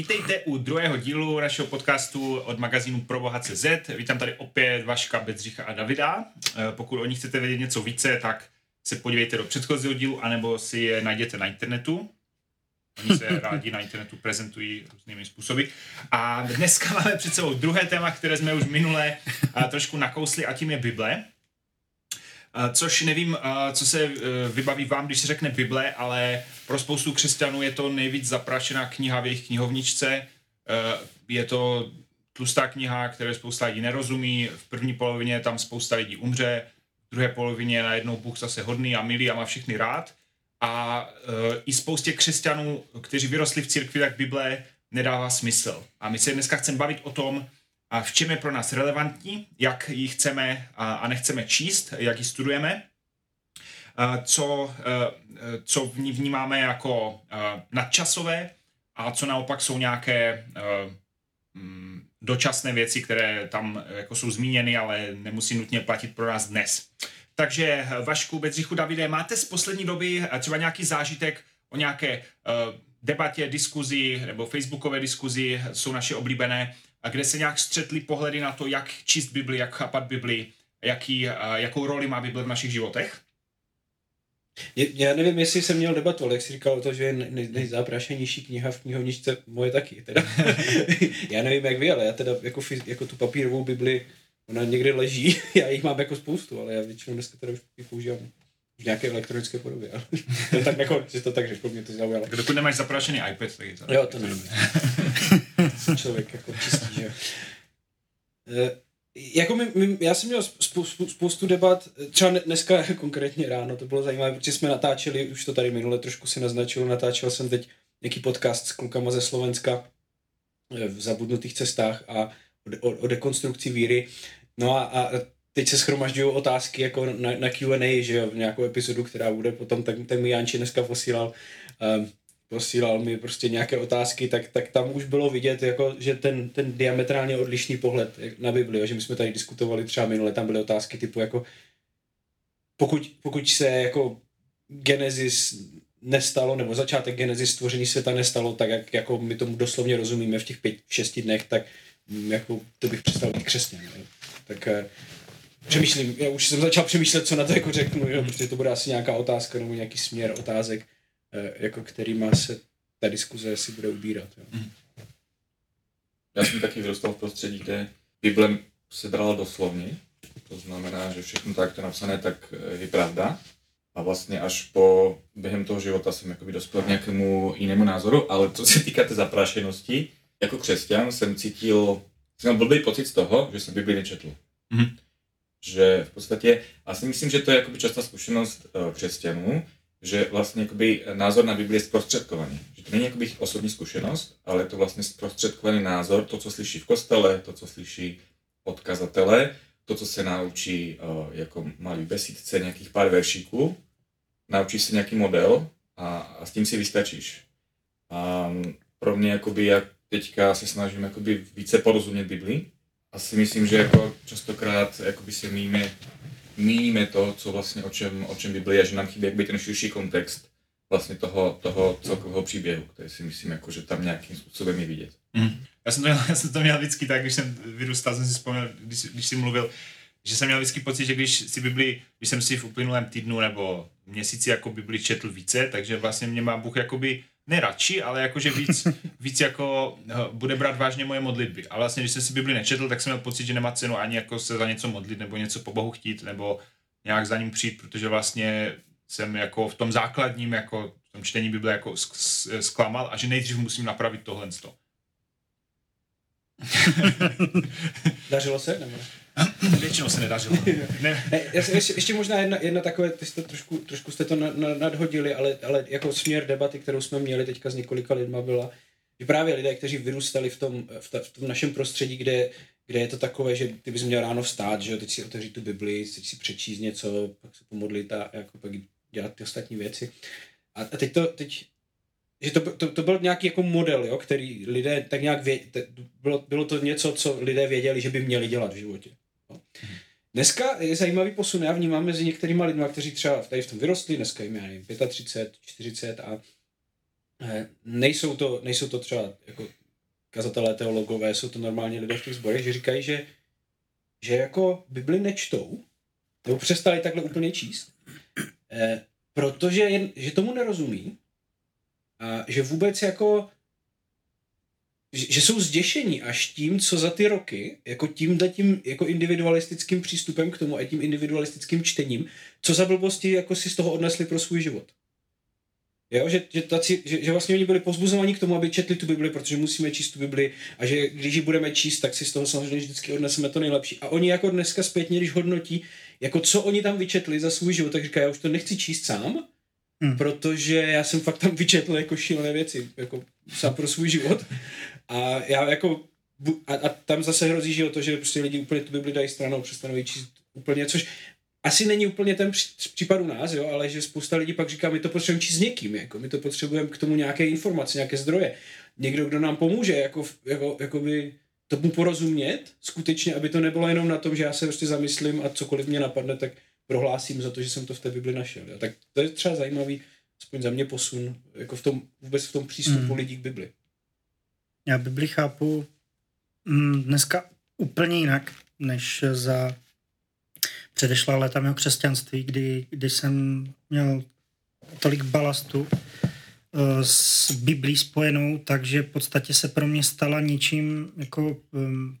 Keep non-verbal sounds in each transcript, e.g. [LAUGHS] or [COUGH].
vítejte u druhého dílu našeho podcastu od magazínu Proboha.cz. Vítám tady opět Vaška, Bedřicha a Davida. Eh, pokud o nich chcete vědět něco více, tak se podívejte do předchozího dílu, anebo si je najděte na internetu. Oni se [LAUGHS] rádi na internetu prezentují různými způsoby. A dneska [LAUGHS] máme před sebou druhé téma, které jsme už minule eh, trošku nakousli, a tím je Bible. Eh, což nevím, eh, co se vybaví vám, když se řekne Bible, ale pro spoustu křesťanů je to nejvíc zaprašená kniha v jejich knihovničce. Je to tlustá kniha, které spousta lidí nerozumí. V první polovině tam spousta lidí umře, v druhé polovině najednou Bůh zase hodný a milý a má všechny rád a i spoustě křesťanů, kteří vyrostli v církvi, tak Bible nedává smysl. A my se dneska chceme bavit o tom, a v čem je pro nás relevantní, jak ji chceme a, nechceme číst, jak ji studujeme, co, uh, co v ní vnímáme jako uh, nadčasové a co naopak jsou nějaké um, dočasné věci, které tam jako jsou zmíněny, ale nemusí nutně platit pro nás dnes. Takže Vašku, Bedřichu, Davide, máte z poslední doby třeba nějaký zážitek o nějaké debatě, diskuzi nebo facebookové diskuzi, jsou naše oblíbené, a kde se nějak střetli pohledy na to, jak číst Bibli, jak chápat Bibli, jaký, jakou roli má Bible v našich životech? Já nevím, jestli jsem měl debatu, ale jak jsi říkal to, že je nejzáprašenější kniha v knihovničce, moje taky. Teda. [LAUGHS] já nevím, jak vy, ale já teda jako, jako tu papírovou Bibli Ona někde leží, [LAUGHS] já jich mám jako spoustu, ale já většinou dneska teda už používám v nějaké elektronické podobě. [LAUGHS] to tak jako, že to tak řekl, mě to zaujalo. Tak dokud nemáš zaprašený iPad, tak je to... Jo, to nevím. [LAUGHS] člověk jako čistý, že jo. E, jako my, my, já jsem měl spoustu, spoustu debat, třeba dneska [LAUGHS] konkrétně ráno, to bylo zajímavé, protože jsme natáčeli, už to tady minule trošku si naznačilo, natáčel jsem teď nějaký podcast s klukama ze Slovenska eh, v zabudnutých cestách a o, o dekonstrukci víry No a, a teď se schromažďují otázky jako na, na Q&A, že jo, v nějakou epizodu, která bude potom, tak, tak mi Janči dneska posílal, um, posílal mi prostě nějaké otázky, tak, tak tam už bylo vidět, jako, že ten, ten diametrálně odlišný pohled na Bibli, že my jsme tady diskutovali třeba minule, tam byly otázky typu jako pokud, pokud se jako Genesis nestalo, nebo začátek Genesis stvoření světa nestalo, tak jak jako my tomu doslovně rozumíme v těch pět, šesti dnech, tak mm, jako to bych přestal být křesťan. Tak eh, přemýšlím, já už jsem začal přemýšlet, co na to jako řeknu, jo, protože to bude asi nějaká otázka nebo nějaký směr otázek, jako kterýma se ta diskuze asi bude ubírat. Jo. Mhm. Já jsem taky vyrůstal v prostředí, kde Bible se brala doslovně, to znamená, že všechno tak, to je napsané, tak eh, je pravda. A vlastně až po během toho života jsem jakoby dospěl k nějakému jinému názoru, ale co se týká té zaprášenosti, jako křesťan jsem cítil jsem měl blbý pocit z toho, že jsem Bibli nečetl. Mm-hmm. Že v podstatě, a si myslím, že to je jakoby častá zkušenost uh, křesťanů, že vlastně jakoby názor na Bibli je zprostředkovaný. Že to není jakoby osobní zkušenost, ale je to vlastně zprostředkovaný názor, to, co slyší v kostele, to, co slyší od kazatele, to, co se naučí uh, jako malý besídce, nějakých pár veršíků, naučí se nějaký model a, a s tím si vystačíš. A pro mě jakoby jak teďka se snažím jakoby více porozumět Bibli. A si myslím, že jako častokrát jakoby si míme, míme to, co vlastně o čem, o čem Bibli je, že nám chybí jakby ten širší kontext vlastně toho, toho celkového příběhu, který si myslím, jako, že tam nějakým způsobem je vidět. Mm. Já, jsem to měl, [LAUGHS] já jsem to měl vždycky tak, když jsem vyrůstal, jsem si vzpomněl, když, když jsi mluvil, že jsem měl vždycky pocit, že když si Bibli, když jsem si v uplynulém týdnu nebo měsíci jako Bibli četl více, takže vlastně mě má Bůh jakoby ne radši, ale jakože víc, [LAUGHS] víc jako eh, bude brát vážně moje modlitby. A vlastně, když jsem si Bibli nečetl, tak jsem měl pocit, že nemá cenu ani jako se za něco modlit, nebo něco po Bohu chtít, nebo nějak za ním přijít, protože vlastně jsem jako v tom základním, jako v tom čtení Bible jako zklamal a že nejdřív musím napravit tohle. [LAUGHS] Dařilo se? Nebo? Většinou se nedařilo. [LAUGHS] ne. ne ještě, ještě možná jedna, jedna takové, ty jste trošku, trošku jste to na, na, nadhodili, ale, ale jako směr debaty, kterou jsme měli teďka s několika lidma byla, že právě lidé, kteří vyrůstali v tom, v, ta, v tom našem prostředí, kde, kde je to takové, že ty bys měl ráno vstát, že jo, teď si otevřít tu Bibli, teď si přečíst něco, pak se pomodlit a jako pak dělat ty ostatní věci. A, a teď to, teď, že to, to, to byl nějaký jako model, jo, který lidé tak nějak věděli, bylo, bylo to něco, co lidé věděli, že by měli dělat v životě. Dneska je zajímavý posun, já vnímám mezi některými lidmi, kteří třeba tady v tom vyrostli, dneska jim je 35, 40 a eh, nejsou to, nejsou to třeba jako kazatelé, teologové, jsou to normálně lidé v těch zborech, že říkají, že, že jako Bibli nečtou, nebo přestali takhle úplně číst, eh, protože jen, že tomu nerozumí a že vůbec jako že, jsou zděšení až tím, co za ty roky, jako tímhle tím jako individualistickým přístupem k tomu a tím individualistickým čtením, co za blbosti jako si z toho odnesli pro svůj život. Jo, že, že, taci, že, že vlastně oni byli pozbuzovaní k tomu, aby četli tu Bibli, protože musíme číst tu Bibli a že když ji budeme číst, tak si z toho samozřejmě vždycky odneseme to nejlepší. A oni jako dneska zpětně, když hodnotí, jako co oni tam vyčetli za svůj život, tak říkají, já už to nechci číst sám, hmm. protože já jsem fakt tam vyčetl jako šílené věci, jako sám pro svůj život. A já jako, a, a tam zase hrozí, že o to, že prostě lidi úplně tu Bibli dají stranou, přestanou číst úplně, což asi není úplně ten případ u nás, jo, ale že spousta lidí pak říká, my to potřebujeme číst s někým, jako my to potřebujeme k tomu nějaké informace, nějaké zdroje. Někdo, kdo nám pomůže, jako, jako, jako by tomu porozumět, skutečně, aby to nebylo jenom na tom, že já se prostě zamyslím a cokoliv mě napadne, tak prohlásím za to, že jsem to v té Bibli našel. Jo. Tak to je třeba zajímavý, aspoň za mě posun, jako v tom, vůbec v tom přístupu mm. lidí k Bibli. Já Bibli chápu mm, dneska úplně jinak, než za předešla léta mého křesťanství, kdy, kdy jsem měl tolik balastu uh, s Biblí spojenou, takže v podstatě se pro mě stala ničím jako um,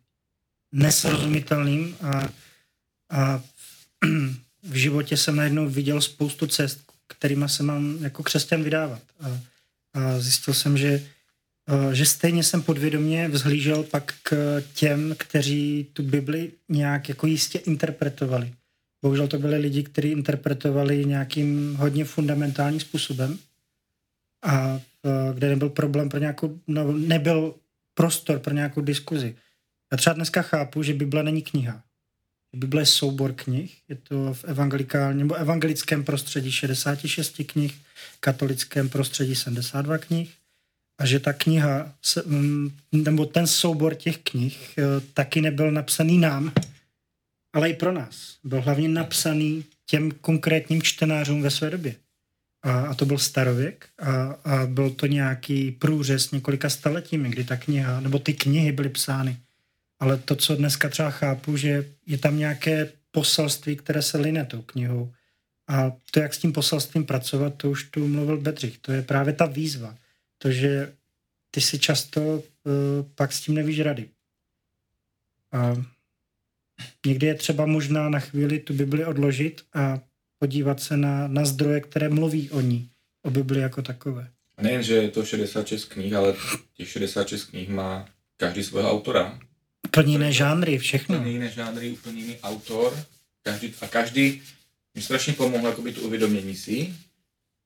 nesrozumitelným a, a v životě jsem najednou viděl spoustu cest, kterými se mám jako křesťan vydávat. A, a zjistil jsem, že, že stejně jsem podvědomě vzhlížel pak k těm, kteří tu Bibli nějak jako jistě interpretovali. Bohužel to byli lidi, kteří interpretovali nějakým hodně fundamentálním způsobem a e, kde nebyl problém pro nějakou, no, nebyl prostor pro nějakou diskuzi. Já třeba dneska chápu, že Bible není kniha. Bible je soubor knih, je to v evangelikálním nebo evangelickém prostředí 66 knih, katolickém prostředí 72 knih a že ta kniha, nebo ten soubor těch knih e, taky nebyl napsaný nám, ale i pro nás. Byl hlavně napsaný těm konkrétním čtenářům ve své době. A, a to byl starověk a, a byl to nějaký průřez několika staletími, kdy ta kniha, nebo ty knihy byly psány. Ale to, co dneska třeba chápu, že je tam nějaké poselství, které se line tou knihou. A to, jak s tím poselstvím pracovat, to už tu mluvil Bedřich. To je právě ta výzva. To, že ty si často uh, pak s tím nevíš rady. A Někdy je třeba možná na chvíli tu Bibli odložit a podívat se na, na zdroje, které mluví o ní, o Bibli jako takové. A nejen, že je to 66 knih, ale těch 66 knih má každý svého autora. Úplně jiné žánry, všechno. Úplně jiné žánry, úplně jiný autor. Každý, a každý mi strašně pomohl jakoby to uvědomění si,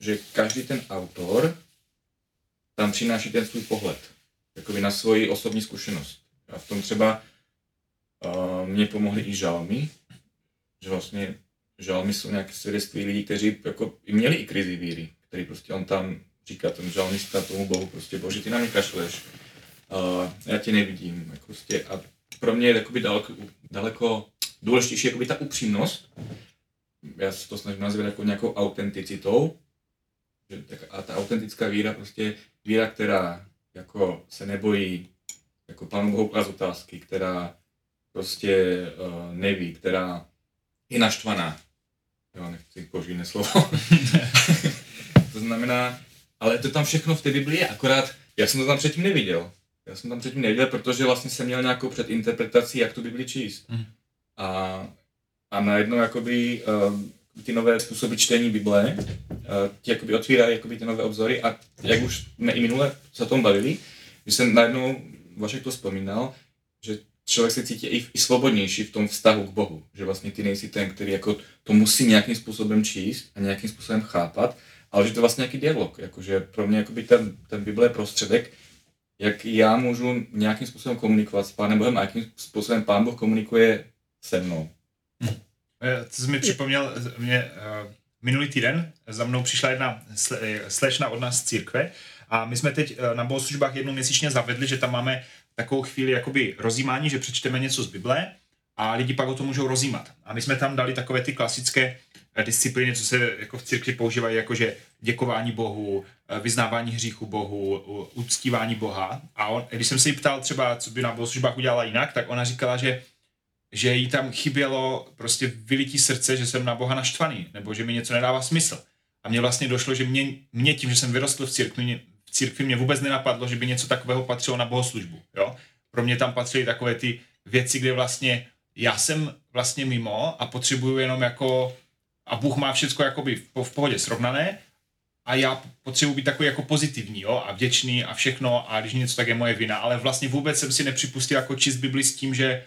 že každý ten autor tam přináší ten svůj pohled, jakoby na svoji osobní zkušenost. A v tom třeba uh, mě pomohly i žalmy, že vlastně žalmy jsou nějaké svědectví lidí, kteří jako měli i krizi víry, který prostě on tam říká ten žalmista tomu Bohu prostě, bože, ty na mě kašleš, uh, já tě nevidím, jako prostě a pro mě je jakoby daleko, daleko důležitější jakoby ta upřímnost, já se to snažím nazvat jako nějakou autenticitou, a ta autentická víra prostě víra, která jako se nebojí jako Pánu Bohu klást otázky, která prostě uh, neví, která je naštvaná. Jo, nechci použít slovo. [LAUGHS] to znamená, ale to tam všechno v té Biblii je, akorát já jsem to tam předtím neviděl. Já jsem tam předtím neviděl, protože vlastně jsem měl nějakou předinterpretaci, jak tu Bibli číst. Mm. A, a najednou jakoby uh, ty nové způsoby čtení Bible ti jakoby otvírají jakoby ty nové obzory a jak už jsme i minule se o tom bavili, že jsem najednou, Vašek to vzpomínal, že člověk se cítí i, i svobodnější v tom vztahu k Bohu. Že vlastně ty nejsi ten, který jako to musí nějakým způsobem číst a nějakým způsobem chápat, ale že to je vlastně nějaký dialog. Jakože pro mě jakoby ten, ten Bible je prostředek, jak já můžu nějakým způsobem komunikovat s Pánem Bohem a jakým způsobem Pán Boh komunikuje se mnou. Hm. To jsi mi připomněl, mě, uh, minulý týden za mnou přišla jedna slečna od nás z církve a my jsme teď uh, na bohoslužbách jednou měsíčně zavedli, že tam máme takovou chvíli jakoby rozjímání, že přečteme něco z Bible a lidi pak o tom můžou rozjímat. A my jsme tam dali takové ty klasické eh, disciplíny, co se jako v církvi používají, jakože děkování Bohu, eh, vyznávání hříchu Bohu, uctívání Boha. A on, když jsem se jí ptal třeba, co by na bohoslužbách udělala jinak, tak ona říkala, že že jí tam chybělo prostě vylití srdce, že jsem na Boha naštvaný, nebo že mi něco nedává smysl. A mně vlastně došlo, že mě, mě tím, že jsem vyrostl v církvi, v církvi mě vůbec nenapadlo, že by něco takového patřilo na bohoslužbu. Jo? Pro mě tam patřily takové ty věci, kde vlastně já jsem vlastně mimo a potřebuju jenom jako a Bůh má všechno jakoby v, v pohodě srovnané a já potřebuji být takový jako pozitivní jo, a vděčný a všechno a když něco tak je moje vina, ale vlastně vůbec jsem si nepřipustil jako čist Bibli s tím, že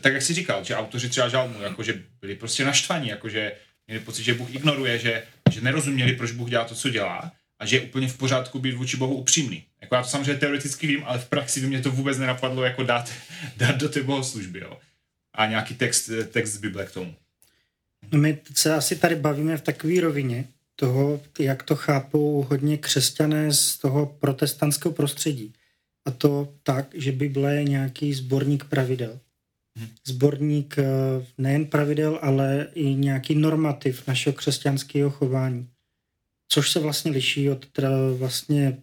tak jak jsi říkal, že autoři třeba žalmu, jakože byli prostě naštvaní, jakože měli pocit, že Bůh ignoruje, že, že nerozuměli, proč Bůh dělá to, co dělá a že je úplně v pořádku být vůči Bohu upřímný. Jako já to samozřejmě teoreticky vím, ale v praxi by mě to vůbec nenapadlo jako dát, [LAUGHS] dát do té bohoslužby. Jo. A nějaký text, text z Bible k tomu. No my se asi tady bavíme v takové rovině toho, jak to chápou hodně křesťané z toho protestantského prostředí. A to tak, že Bible je nějaký sborník pravidel sborník eh, nejen pravidel, ale i nějaký normativ našeho křesťanského chování. Což se vlastně liší od teda vlastně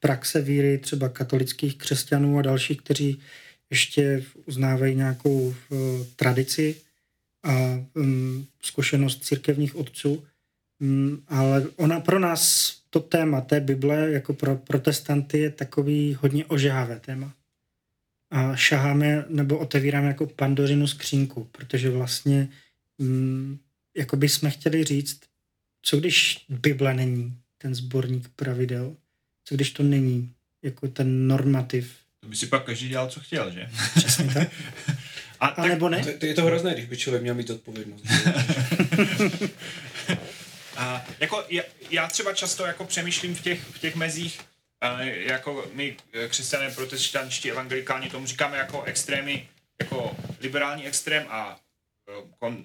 praxe víry třeba katolických křesťanů a dalších, kteří ještě uznávají nějakou uh, tradici a um, zkušenost církevních otců. Um, ale ona pro nás to téma té Bible jako pro protestanty je takový hodně ožávé téma a šaháme nebo otevíráme jako pandořinu skřínku, protože vlastně mm, jako bychom chtěli říct, co když Bible není ten sborník pravidel, co když to není jako ten normativ. To by si pak každý dělal, co chtěl, že? Přesně tak. A, a tak, nebo ne? To, to je to hrozné, když by člověk měl mít odpovědnost. [LAUGHS] a, jako já, já třeba často jako přemýšlím v těch, v těch mezích, jako my eh, křesťané, protestančtí, evangelikáni tomu říkáme jako extrémy, jako liberální extrém a eh, kon,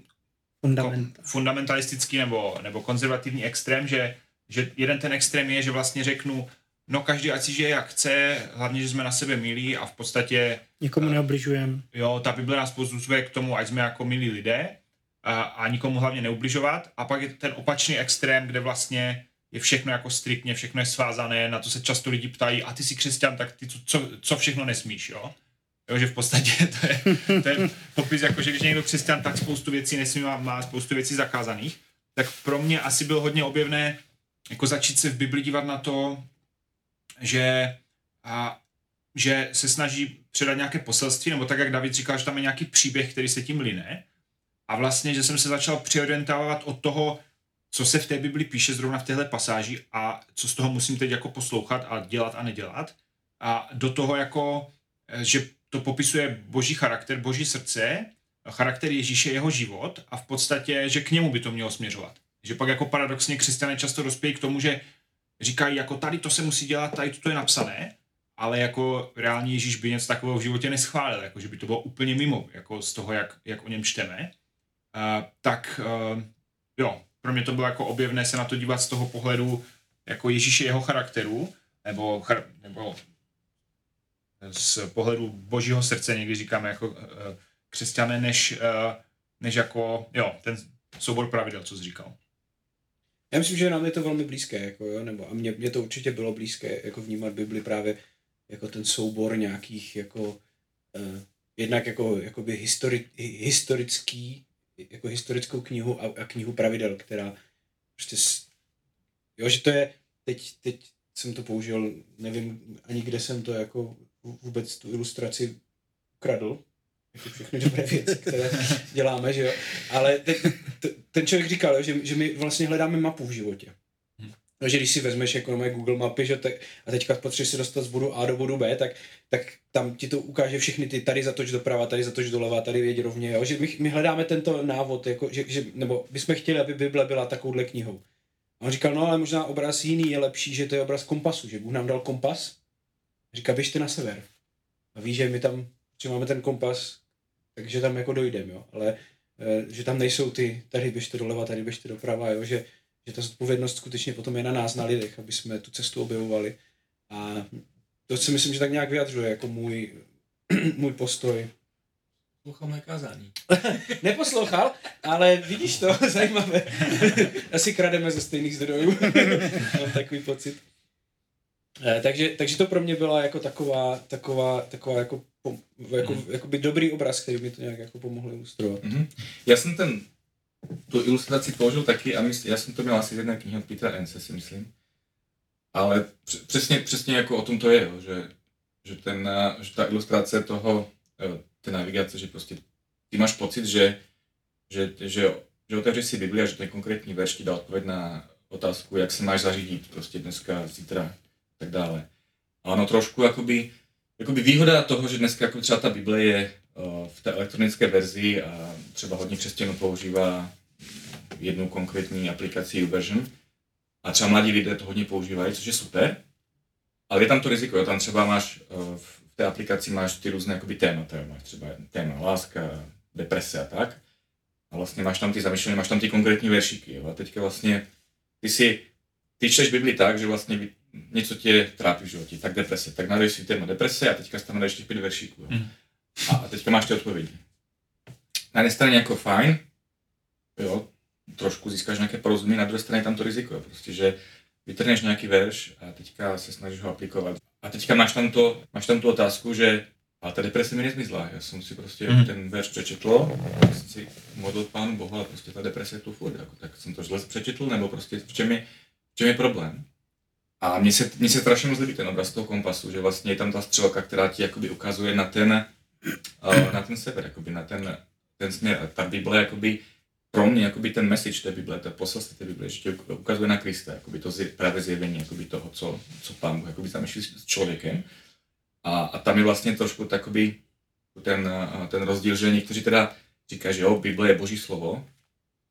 Fundament. kon, fundamentalistický nebo, nebo konzervativní extrém, že, že jeden ten extrém je, že vlastně řeknu, no každý ať si žije jak chce, hlavně, že jsme na sebe milí a v podstatě... Nikomu eh, neobližujeme. Jo, ta Bible nás pozůzuje k tomu, ať jsme jako milí lidé a, a nikomu hlavně neubližovat. A pak je ten opačný extrém, kde vlastně je všechno jako striktně, všechno je svázané, na to se často lidi ptají, a ty jsi křesťan, tak ty co, co všechno nesmíš, jo? Jo, že v podstatě [LAUGHS] to je, to je popis, jako že když někdo křesťan, tak spoustu věcí nesmí, má, má spoustu věcí zakázaných. Tak pro mě asi bylo hodně objevné jako začít se v Bibli dívat na to, že, a, že se snaží předat nějaké poselství, nebo tak, jak David říkal, že tam je nějaký příběh, který se tím line. A vlastně, že jsem se začal přiorientovat od toho, co se v té Bibli píše zrovna v téhle pasáži a co z toho musím teď jako poslouchat a dělat a nedělat. A do toho jako, eh, že to popisuje boží charakter, boží srdce, charakter Ježíše, jeho život a v podstatě, že k němu by to mělo směřovat. Že pak jako paradoxně křesťané často dospějí k tomu, že říkají, jako tady to se musí dělat, tady to je napsané, ale jako reálně Ježíš by něco takového v životě neschválil, jako že by to bylo úplně mimo, jako z toho, jak, jak o něm čteme. Uh, tak uh, jo, pro mě to bylo jako objevné se na to dívat z toho pohledu jako Ježíše jeho charakteru, nebo, char, nebo z pohledu božího srdce někdy říkáme jako uh, křesťané, než, uh, než jako, jo, ten soubor pravidel, co jsi říkal. Já myslím, že nám je to velmi blízké, jako jo, nebo a mně, mně to určitě bylo blízké, jako vnímat Bibli právě jako ten soubor nějakých jako uh, jednak jako jakoby histori, historický jako historickou knihu a, a knihu pravidel, která prostě, jo, že to je, teď, teď jsem to použil, nevím ani kde jsem to jako vůbec tu ilustraci ukradl, jako všechny dobré [LAUGHS] věci, které děláme, že jo, ale teď, ten člověk říkal, že, že my vlastně hledáme mapu v životě. No, že když si vezmeš jako na Google mapy, že tak, a teďka potřebuješ se dostat z bodu A do bodu B, tak, tak tam ti to ukáže všechny ty, tady zatoč doprava, tady zatoč doleva, tady jeď rovně, jo? že my, my hledáme tento návod, jako, že, že, nebo bychom chtěli, aby Bible byla takovouhle knihou. A on říkal, no ale možná obraz jiný je lepší, že to je obraz kompasu, že Bůh nám dal kompas, říká, běžte na sever. A víš, že my tam, že máme ten kompas, takže tam jako dojdeme, jo, ale eh, že tam nejsou ty, tady běžte doleva, tady běžte doprava, jo, že že ta zodpovědnost skutečně potom je na nás, na lidech, aby jsme tu cestu objevovali. A to si myslím, že tak nějak vyjadřuje jako můj, [CLEARS THROAT] můj postoj Poslouchal mé kázání. [LAUGHS] Neposlouchal, ale vidíš to, [LAUGHS] zajímavé. [LAUGHS] Asi krademe ze stejných zdrojů. Mám takový pocit. Eh, takže, takže to pro mě byla jako taková, taková, taková jako, jako, Mhm. jako by dobrý obraz, který mi to nějak jako pomohl ilustrovat. Mhm. Já jsem ten, tu ilustraci použil taky a mysl, já jsem to měl asi z jedné knihy od Petra Ence, si myslím. Ale př- přesně, přesně jako o tom to je, že, že, ten, že ta ilustrace toho, eh, té navigace, že prostě ty máš pocit, že, že, že, že otevřeš si Bibli a že ten konkrétní verš ti dá odpověď na otázku, jak se máš zařídit prostě dneska, zítra a tak dále. A ono trošku jakoby, jakoby výhoda toho, že dneska jako třeba ta Bible je v té elektronické verzi a třeba hodně křesťanů používá jednu konkrétní aplikaci YouVersion a třeba mladí lidé to hodně používají, což je super, ale je tam to riziko, jo? tam třeba máš v té aplikaci máš ty různé jakoby témata, jo? máš třeba téma láska, deprese a tak a vlastně máš tam ty zamýšlení, máš tam ty konkrétní veršíky jo? a teďka vlastně ty si, ty čteš Bibli tak, že vlastně něco tě trápí v životě, tak deprese, tak najdeš si téma deprese a teďka tam najdeš těch pět veršíků. Jo? Mhm. A teďka máš ty odpovědi. Na jedné straně jako fajn, jo, trošku získáš nějaké porozumění, na druhé straně tam to riziko, prostě, že vytrhneš nějaký verš a teďka se snažíš ho aplikovat. A teďka máš tam, to, máš tam tu otázku, že a ta deprese mi nezmizla. Já jsem si prostě Mhm. ten verš přečetl, jsem si modlil pánu Bohu, ale prostě ta deprese je tu furt. Jako, tak jsem to zle přečetl, nebo prostě v čem je, v čem je problém. A mně se, mně se strašně moc líbí ten obraz toho kompasu, že vlastně je tam ta střelka, která ti jakoby ukazuje na ten, na ten sever, jakoby na ten, ten směr. A ta Bible jakoby pro mě jakoby ten message té Bible, to poselství té Bible, že tě ukazuje na Krista, jakoby to zje, právě zjevení jakoby toho, co, co pán Bůh jakoby zamýšlí s člověkem. A, a tam je vlastně trošku takový ten, ten rozdíl, že někteří teda říkají, že jo, Bible je boží slovo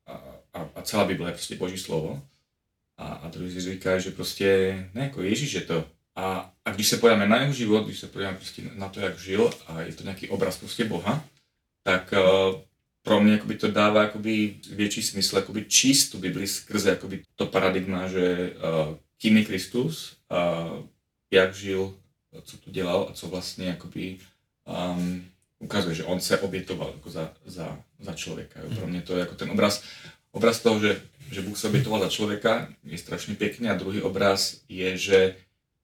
a, a, a celá Bible je prostě boží slovo. A, a druhý říkají, že prostě ne, jako Ježíš je to. A, a když se podíváme na jeho život, když se podíváme prostě na to, jak žil a je to nějaký obraz prostě Boha, tak uh, pro mě jakoby to dává jakoby větší smysl jakoby číst tu Bibli skrze jakoby to paradigma, že uh, kým je Kristus, uh, jak žil, co tu dělal a co vlastně jakoby um, ukazuje, že on se obětoval jako za, za, za člověka. Jo. Pro mě to je jako ten obraz, obraz toho, že, že Bůh se obětoval za člověka, je strašně pěkný a druhý obraz je, že,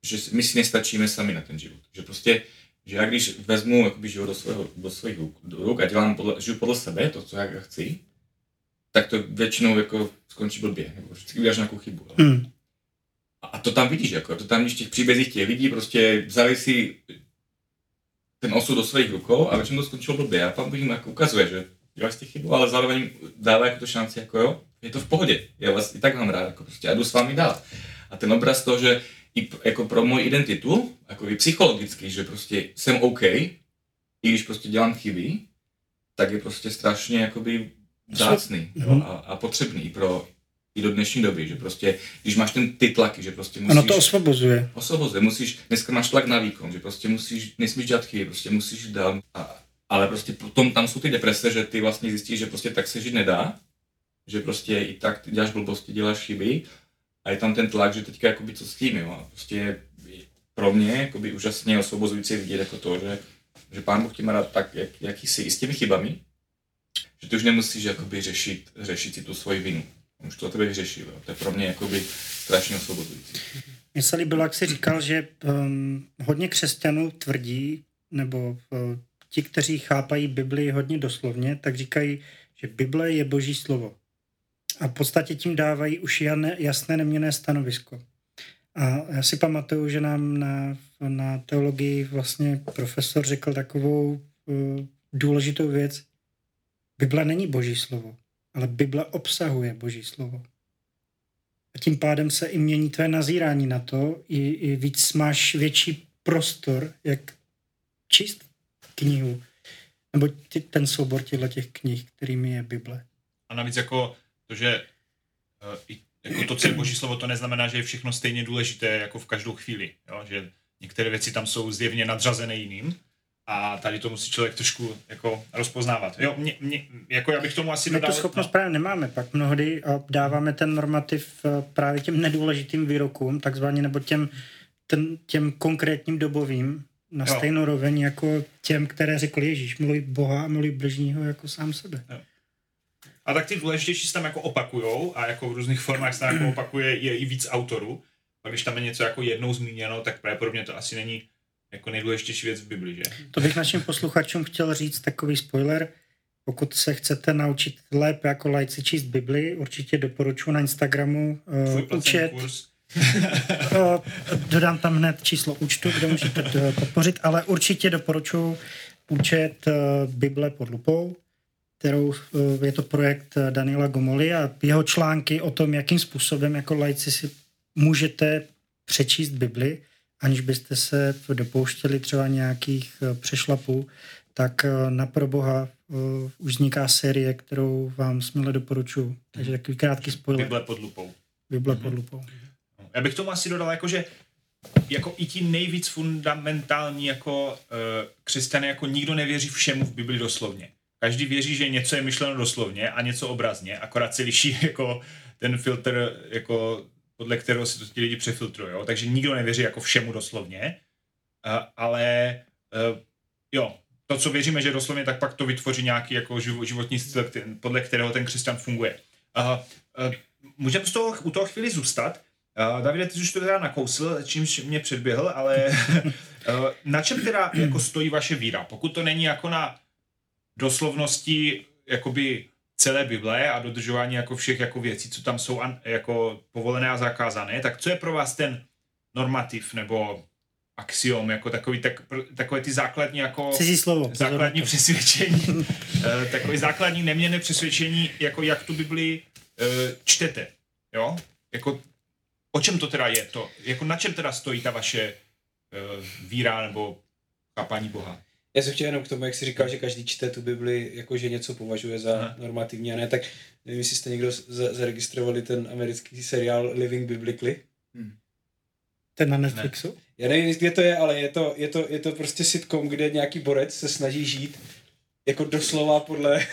že my si nestačíme sami na ten život. Že prostě že já když vezmu jakoby, život do, svého, do svých ruk, do ruk a dělám podle, žiju podle sebe, to, co já chci, tak to většinou jako skončí blbě, nebo vždycky uděláš nějakou chybu. Hmm. A, a to tam vidíš, jako, to tam v těch příbězích těch lidí, prostě vzali si ten osud do svých rukou a většinou to skončilo blbě. A pan jim jako ukazuje, že děláš ty chybu, ale zároveň dává jako to šanci, jako jo, je to v pohodě, já vás i tak mám rád, jako prostě, já jdu s vámi dál. A ten obraz toho, že i jako pro moji identitu, jako i psychologicky, že prostě jsem OK, i když prostě dělám chyby, tak je prostě strašně jakoby vzácný jo, Mhm. a, a potřebný i pro i do dnešní doby, že prostě, když máš ten ty tlaky, že prostě musíš... Ono to osvobozuje. osvobozuje, musíš, dneska máš tlak na výkon, že prostě musíš, nesmíš dělat chyby, prostě musíš dát, a, ale prostě potom tam jsou ty deprese, že ty vlastně zjistíš, že prostě tak se žít nedá, že prostě i tak ty děláš blbosti, děláš chyby a je tam ten tlak, že teďka jakoby co s tím, jo, a prostě je pro mě jakoby úžasně osvobozující vidět jako to, že, že pán Bůh tě má rád tak, jak, jaký jsi, i s těmi chybami, že ty už nemusíš jakoby řešit, řešit si tu svoji vinu. On už to tebe vyřešil, jo. to je pro mě jakoby strašně osvobozující. Mně se líbilo, jak jsi říkal, že um, hodně křesťanů tvrdí, nebo uh, ti, kteří chápají Bibli hodně doslovně, tak říkají, že Bible je boží slovo. A v podstatě tím dávají už jasné neměné stanovisko. A já si pamatuju, že nám na, na teologii vlastně profesor řekl takovou uh, důležitou věc. Bible není boží slovo, ale Bible obsahuje boží slovo. A tím pádem se i mění tvé nazírání na to, i, i víc máš větší prostor, jak číst knihu, nebo ty, ten soubor těchto těch knih, kterými je Bible. A navíc jako to, že eh, i jako to, co je boží slovo, to neznamená, že je všechno stejně důležité jako v každou chvíli. Jo? Že některé věci tam jsou zjevně nadřazené jiným a tady to musí člověk trošku jako rozpoznávat. Jo, mě, mě, jako já bych tomu asi My dodal... tu schopnost no, právě nemáme, pak mnohdy a dáváme ten normativ eh, právě těm nedůležitým výrokům, takzvaně, nebo těm, ten, těm konkrétním dobovým na Jo. stejnou roveň jako těm, které řekl Ježíš, miluj Boha a miluj bližního jako sám sebe. A tak ty důležitější se tam jako opakujou a jako v různých formách se tam jako opakuje je i víc autorů. A když tam je něco jako jednou zmíněno, tak pravděpodobně to asi není jako nejdůležitější věc v Bibli, že? To bych našim posluchačům chtěl říct takový spoiler. Pokud se chcete naučit lépe jako lajci číst Bibli, určitě doporučuji na Instagramu uh, placený účet. kurz. Uh, [LAUGHS] dodám tam hned číslo účtu, kde můžete uh, podpořit, ale určitě doporučuji účet Bible pod lupou, kterou uh, je to projekt uh, Daniela Gomoli a jeho články o tom, jakým způsobem jako lajci si můžete přečíst Bibli, aniž byste se dopouštěli třeba nějakých uh, přešlapů, tak na proboha už vzniká série, kterou vám směle doporučuji. Takže takový krátký spoiler. Bible pod lupou. Bible pod lupou. Já bych tomu asi dodal, jako, že jako i ti nejvíc fundamentální jako uh, křesťané, jako nikdo nevěří všemu v Bibli doslovně. Každý věří, že něco je myšleno doslovně a něco obrazně, akorát se liší [LAUGHS] jako ten filtr, jako podle kterého se to ti lidi přefiltrují. jo. Takže nikdo nevěří jako všemu doslovně, ale uh, jo, to, co věříme, že doslovně, tak pak to vytvoří nějaký jako živo- životní styl, podle kterého ten křesťan funguje. Uh, můžeme z toho, u toho chvíli zůstat. Davide, ty už to teda nakousl, čímž mě předběhl, ale uh, [LAUGHS] na čem teda jako stojí vaše víra? Pokud to není jako na doslovnosti jakoby celé Bible a dodržování jako všech jako věcí, co tam jsou an, jako povolené a zakázané, tak co je pro vás ten normativ nebo axiom, jako takový, tak, takové ty základní jako Cizí slovo. základní přesvědčení, eh, takové základní neměné přesvědčení, jako jak tu Bibli eh, čtete, jo? Jako, o čem to teda je to? Jako na čem teda stojí ta vaše eh, víra nebo chápání Boha? Já jsem chtěl jenom k tomu, jak jsi říkal, že každý čte tu Bibli, jako že něco považuje za Aha. normativní a ne, tak nevím, jestli jste někdo z- zaregistrovali ten americký seriál Living Biblically. Ten na Netflixu? Já nevím, kde to je, ale je to, je to, je to prostě sitcom, kde nějaký borec se snaží žít jako doslova podle,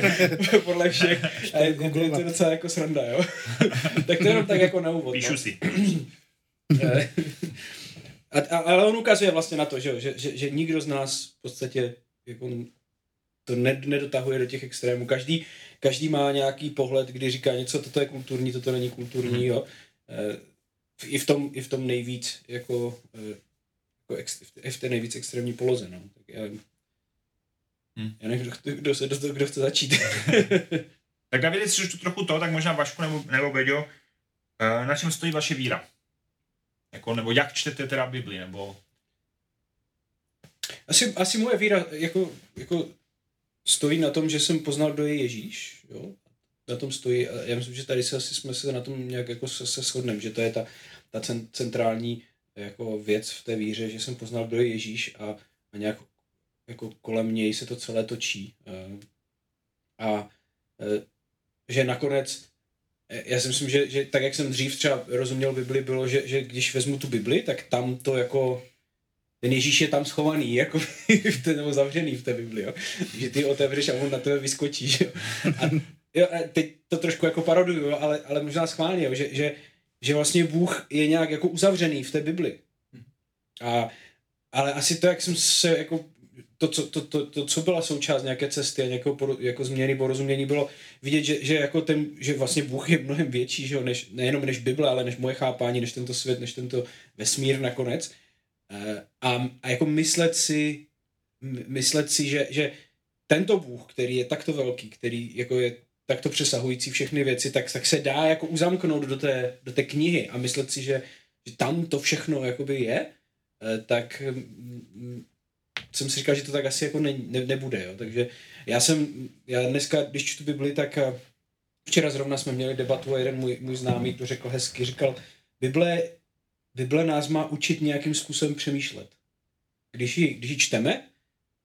[LAUGHS] podle všech. A je, je, je to docela jako sranda, jo. [LAUGHS] tak to jenom tak jako na úvod. Píšu no. si. [CLEARS THROAT] A, a, ale on ukazuje vlastně na to, že, jo, že, že, že nikdo z nás v podstatě jako to ne, nedotahuje do těch extrémů. Každý, každý má nějaký pohled, kdy říká něco, toto je kulturní, toto není kulturní, jo. Eh, v- I v tom, i v tom nejvíc, jako, eh, jako ex, v té nejvíc extrémní poloze, no. Tak já, Hmm. já nevím, kdo, kdo, se, kdo, kdo chce začít. [LAUGHS] Tak Davide, když tu trochu to, tak možná Vašku nebo, nebo Beďo, eh, na čem stojí vaše víra? Jako, nebo jak čtete teda Bibli, nebo Asi, asi moje víra jako, jako stojí na tom, že jsem poznal, kdo je Ježíš. Jo? Na tom stojí, a já myslím, že tady se asi jsme se na tom nějak jako se, se shodneme, že to je ta, ta cen, centrální jako věc v té víře, že jsem poznal, kdo je Ježíš a, a nějak jako kolem něj se to celé točí. Eh, A eh, že nakonec já si myslím, že, že tak, jak jsem dřív třeba rozuměl Bibli, bylo, že, že když vezmu tu Bibli, tak tam to jako ten Ježíš je tam schovaný, jako [LAUGHS] v té, nebo zavřený v té Bibli, jo. Že ty otevřeš a on na tebe vyskočí, jo. A, jo, a teď to trošku jako paroduju, ale, ale možná schválně, jo, že, že, že vlastně Bůh je nějak jako uzavřený v té Bibli. A, ale asi to, jak jsem se jako to, co, to, to, to, co byla součást nějaké cesty a nějakého poro, jako změny porozumění, bylo vidět, že, že, jako ten, že vlastně Bůh je mnohem větší, že jo, než, nejenom než Bible, ale než moje chápání, než tento svět, než tento vesmír nakonec. Eh, A, a jako myslet si, myslet si, že, že tento Bůh, který je takto velký, který jako je takto přesahující všechny věci, tak, tak se dá jako uzamknout do té, do té knihy a myslet si, že, že tam to všechno jakoby je, eh, tak mm, mm, jsem si říkal, že to tak asi jako ne, ne, nebude, jo. takže já jsem, já dneska, když čtu Bibli, tak eh, včera zrovna jsme měli debatu a jeden můj, můj známý to řekl hezky, říkal, Bible, Bible nás má učit nějakým způsobem přemýšlet. Když ji, když ji čteme,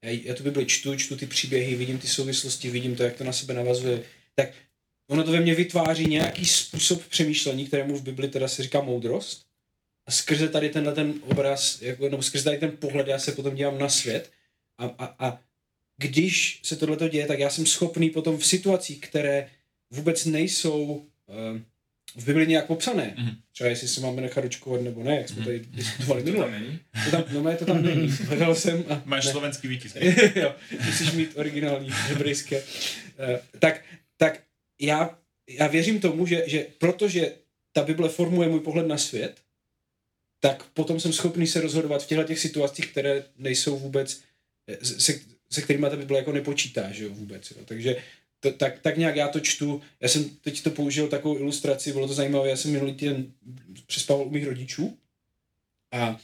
já, já tu Bibli čtu, čtu ty příběhy, vidím ty souvislosti, vidím to, jak to na sebe navazuje, tak ono to ve mně vytváří nějaký způsob přemýšlení, kterému v Bibli teda se říká moudrost. A skrze tady tenhle ten obraz, jako, nebo skrze tady ten pohled, já se potom dívám na svět a, a, a když se tohle děje, tak já jsem schopný potom v situacích, které vůbec nejsou, uh, v Bibli nějak popsané. Mhm. Třeba jestli se máme nechat očkovat nebo ne, jak jsme tady diskutovali To tam minule. není? To tam, no, to tam není. [LAUGHS] Hledal jsem a Máš ne. slovenský výtisk. [LAUGHS] jo, musíš mít originální hebrejské. Eh, tak, tak já, já věřím tomu, že, že protože ta Bible formuje můj pohled na svět, tak potom jsem schopný se rozhodovat v těchto těch situacích, které nejsou vůbec, se, se kterými ta Bible jako nepočítá, že jo, vůbec. Jo. Takže to, tak, tak nějak já to čtu. Já jsem teď to použil takovou ilustraci, bylo to zajímavé, já jsem minulý týden přespával u mých rodičů a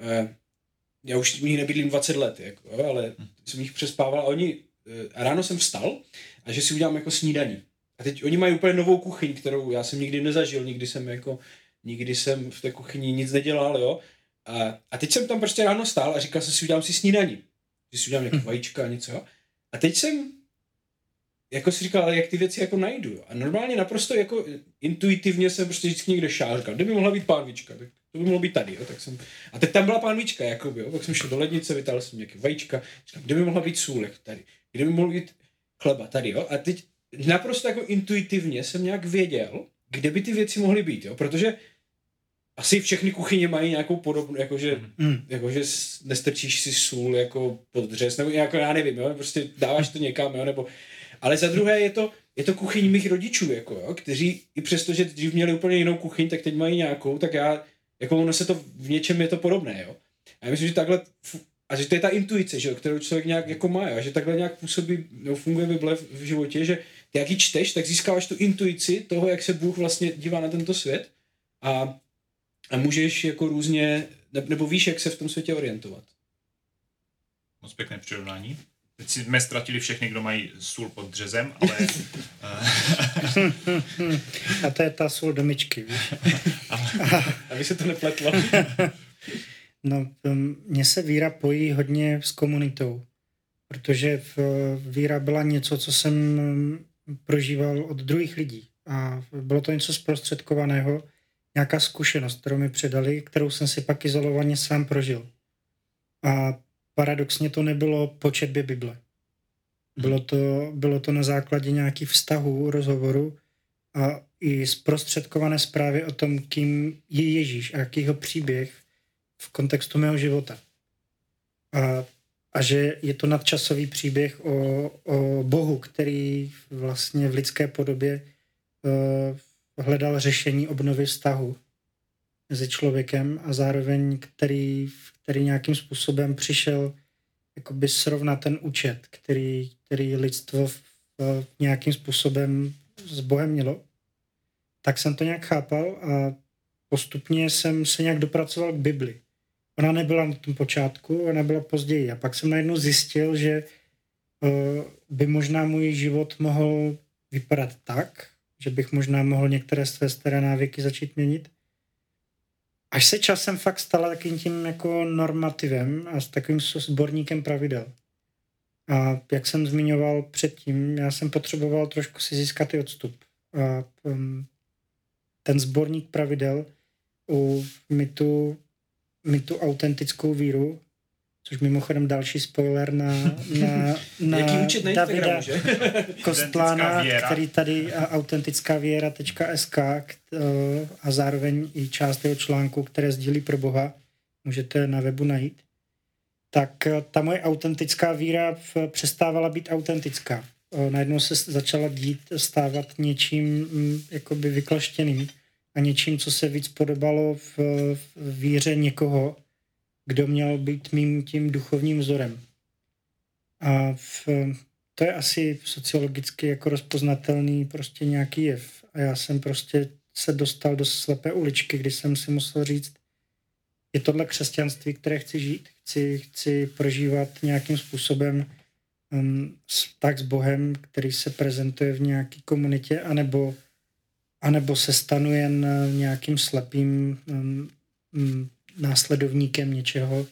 eh, já už u nich nebydlím 20 let, jako, ale jsem jich přespával a oni, eh, a ráno jsem vstal a že si udělám jako snídaní. A teď oni mají úplně novou kuchyň, kterou já jsem nikdy nezažil, nikdy jsem jako, nikdy jsem v té kuchyni nic nedělal, jo. A, a teď jsem tam prostě ráno stál a říkal jsem si, udělám si snídaní. Že si udělám nějaké vajíčka a něco, jo. A teď jsem jako si říkal, ale jak ty věci jako najdu. jo. A normálně naprosto jako intuitivně jsem prostě vždycky někde šál, říkal, kde by mohla být pánvička, tak to by mohlo být tady, jo. Tak jsem, a teď tam byla pánvička, jakoby, jo. Tak jsem šel do lednice, vytáhl jsem nějaké vajíčka, říkal, kde by mohla být sůl, jak tady, kde by mohl být chleba, tady, jo. A teď naprosto jako intuitivně jsem nějak věděl, kde by ty věci mohly být, jo. Protože asi všechny kuchyně mají nějakou podobnou, jakože Mhm. Hmm. jakože nestrčíš si sůl jako pod dřez, nebo jako já nevím, jo, prostě dáváš to někam, jo, nebo, ale za druhé je to, je to kuchyň mých rodičů, jako, jo, kteří i přesto, že dřív měli úplně jinou kuchyň, tak teď mají nějakou, tak já, jako ono se to, v něčem je to podobné, jo. A já myslím, že takhle, a že to je ta intuice, že jo, kterou člověk nějak jako má, jo, a že takhle nějak působí, no, funguje Bible v, v životě, že jak ji čteš, tak získáváš tu intuici toho, jak se Bůh vlastně dívá na tento svět a a můžeš jako různě, ne- nebo víš, jak se v tom světě orientovat. Moc pěkné přirovnání. Teď si jsme ztratili všechny, kdo mají sůl pod dřezem, [LAUGHS] ale eh, A to je ta sůl do myčky, víš. [LAUGHS] Aby se to nepletlo. No, um, mně se víra pojí hodně s komunitou, protože v- víra byla něco, co jsem prožíval od druhých lidí. A bylo to něco zprostředkovaného, nějaká zkušenost, kterou mi předali, kterou jsem si pak izolovaně sám prožil. A paradoxně to nebylo po četbě Bible. Bylo to, bylo to na základě nějakých vztahů, rozhovoru a i zprostředkované zprávy o tom, kým je Ježíš a jaký jeho příběh v kontextu mého života. A, a že je to nadčasový příběh o, o Bohu, který vlastně v lidské podobě uh, hledal řešení obnovy vztahu mezi člověkem a zároveň který, který nějakým způsobem přišel jakoby srovnat ten účet, který, který lidstvo v, v nějakým způsobem s Bohem mělo. Tak jsem to nějak chápal a postupně jsem se nějak dopracoval k Bibli. Ona nebyla na tom počátku, ona byla později. A pak jsem najednou zjistil, že uh, by možná můj život mohl vypadat tak, že bych možná mohl některé své staré návyky začít měnit. Až se časem fakt stala takým tím jako normativem a s takovým sborníkem pravidel. A jak jsem zmiňoval předtím, já jsem potřeboval trošku si získat i odstup. A um, ten sborník pravidel u mi tu, mi tu autentickou víru, což mimochodem další spoiler na, na, [LAUGHS] na Jaký účet na Davida Instagramu, že? [LAUGHS] Kostlána, který tady a autentická věra.sk eh, a zároveň i část jeho článku, které sdílí pro Boha, můžete na webu najít, tak eh, ta moje autentická víra v- přestávala být autentická. Eh, Najednou se začala dít, stávat něčím mm, jakoby vyklaštěným a něčím, co se víc podobalo v, v víře někoho, kdo měl být mým tím duchovním vzorem. A v, to je asi sociologicky jako rozpoznatelný prostě nějaký jev. A já jsem prostě se dostal do slepé uličky, kdy jsem si musel říct, je tohle křesťanství, které chci žít, chci, chci prožívat nějakým způsobem um, tak s Bohem, který se prezentuje v nějaké komunitě, anebo, anebo se stanu jen eh, nějakým slepým um, um, následovníkem něčeho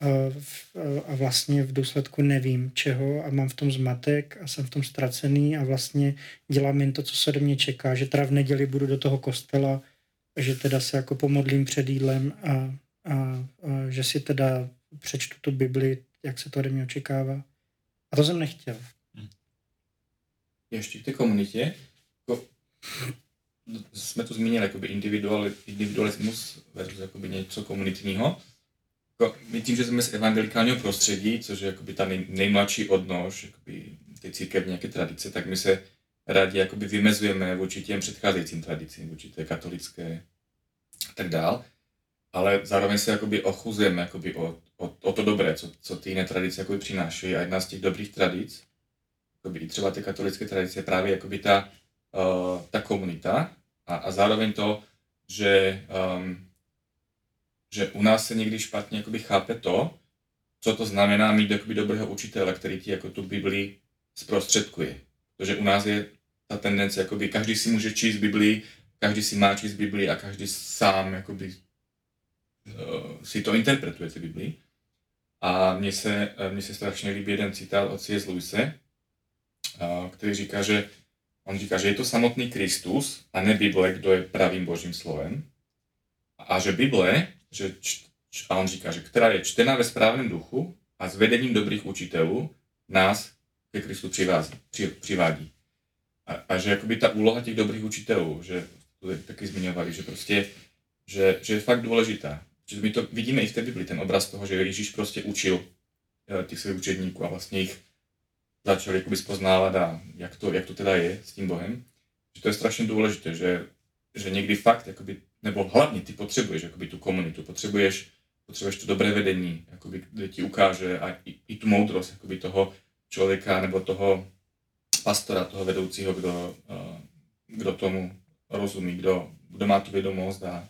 a, v- a vlastně v důsledku nevím čeho a mám v tom zmatek a jsem v tom ztracený a vlastně dělám jen to, co se do mě čeká, že teda v neděli budu do toho kostela, že teda se jako pomodlím před jídlem a, a, a že si teda přečtu tu Bibli, jak se to ode mě očekává. A to jsem nechtěl. ještě v té komunitě, jsme tu zmínili jakoby individual, individualismus versus jakoby něco komunitního. Jako, my tím, že jsme z evangelikálního prostředí, což je jakoby ta nej, nejmladší odnož jakoby té církevní nějaké tradice, tak my se rádi jakoby vymezujeme vůči těm předcházejícím tradicím, vůči té katolické a tak dál. Ale zároveň se jakoby ochuzujeme jakoby o, o, o, to dobré, co, co ty jiné tradice přinášejí. A jedna z těch dobrých tradic, jakoby i třeba ty katolické tradice, je právě jakoby ta, uh, ta komunita a, a zároveň to, že, um, že u nás se někdy špatně jakoby chápe to, co to znamená mít jakoby dobrého učitele, který ti jako tu Bibli zprostředkuje. Protože u nás je ta tendence, jakoby každý si může číst Biblii, každý si má číst Biblii a každý sám jakoby, uh, si to interpretuje, ty Biblii. A mně se, mně se strašně líbí jeden citát od C.S. Lewise, uh, který říká, že on říká, že je to samotný Kristus a ne Bible, kdo je pravým božím slovem. A že Bible, že, a on říká, že která je čtena ve správném duchu a s vedením dobrých učitelů nás ke Kristu přivází, při, přivádí. A, a že jakoby ta úloha těch dobrých učitelů, že to taky zmiňovali, že prostě, že, že je fakt důležitá. Že my to vidíme i v té Bibli, ten obraz toho, že Ježíš prostě učil eh, těch svých učedníků a vlastně jich začal jakoby spoznávat a jak to, jak to teda je s tím Bohem. Že to je strašně důležité, že, že někdy fakt, jakoby, nebo hlavně ty potřebuješ jakoby, tu komunitu, potřebuješ, potřebuješ to dobré vedení, jakoby, kde ti ukáže a i, i tu moudrost jakoby, toho člověka nebo toho pastora, toho vedoucího, kdo, eh, kdo tomu rozumí, kdo, kdo má tu vědomost a,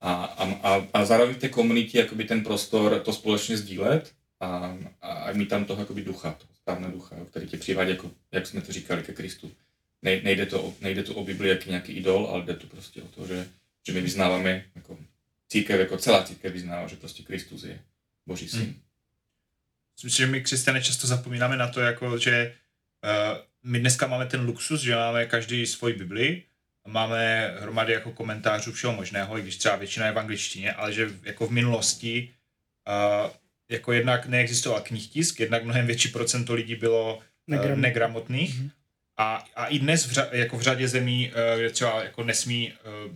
a, a, a zároveň v té komunitě jakoby ten prostor to společně sdílet a, a mít tam toho jakoby ducha, toho správného ducha, který tě přivádí, jako, jak jsme to říkali, ke Kristu. Ne, nejde, to, nejde to o Bibli jak nějaký idol, ale jde to prostě o to, že, že my vyznáváme, jako církev, jako celá církev vyznává, že prostě Kristus je Boží syn. Hmm. Myslím, že my křesťané často zapomínáme na to, jako, že uh, my dneska máme ten luxus, že máme každý svoji Bibli, máme hromady jako komentářů všeho možného, i když třeba většina je v angličtině, ale že jako v minulosti uh, jako jednak neexistoval knihtisk, jednak mnohem větší procento lidí bylo Negramot. uh, negramotných mm-hmm. a, a i dnes v, řa, jako v řadě zemí, kde třeba jako nesmí uh,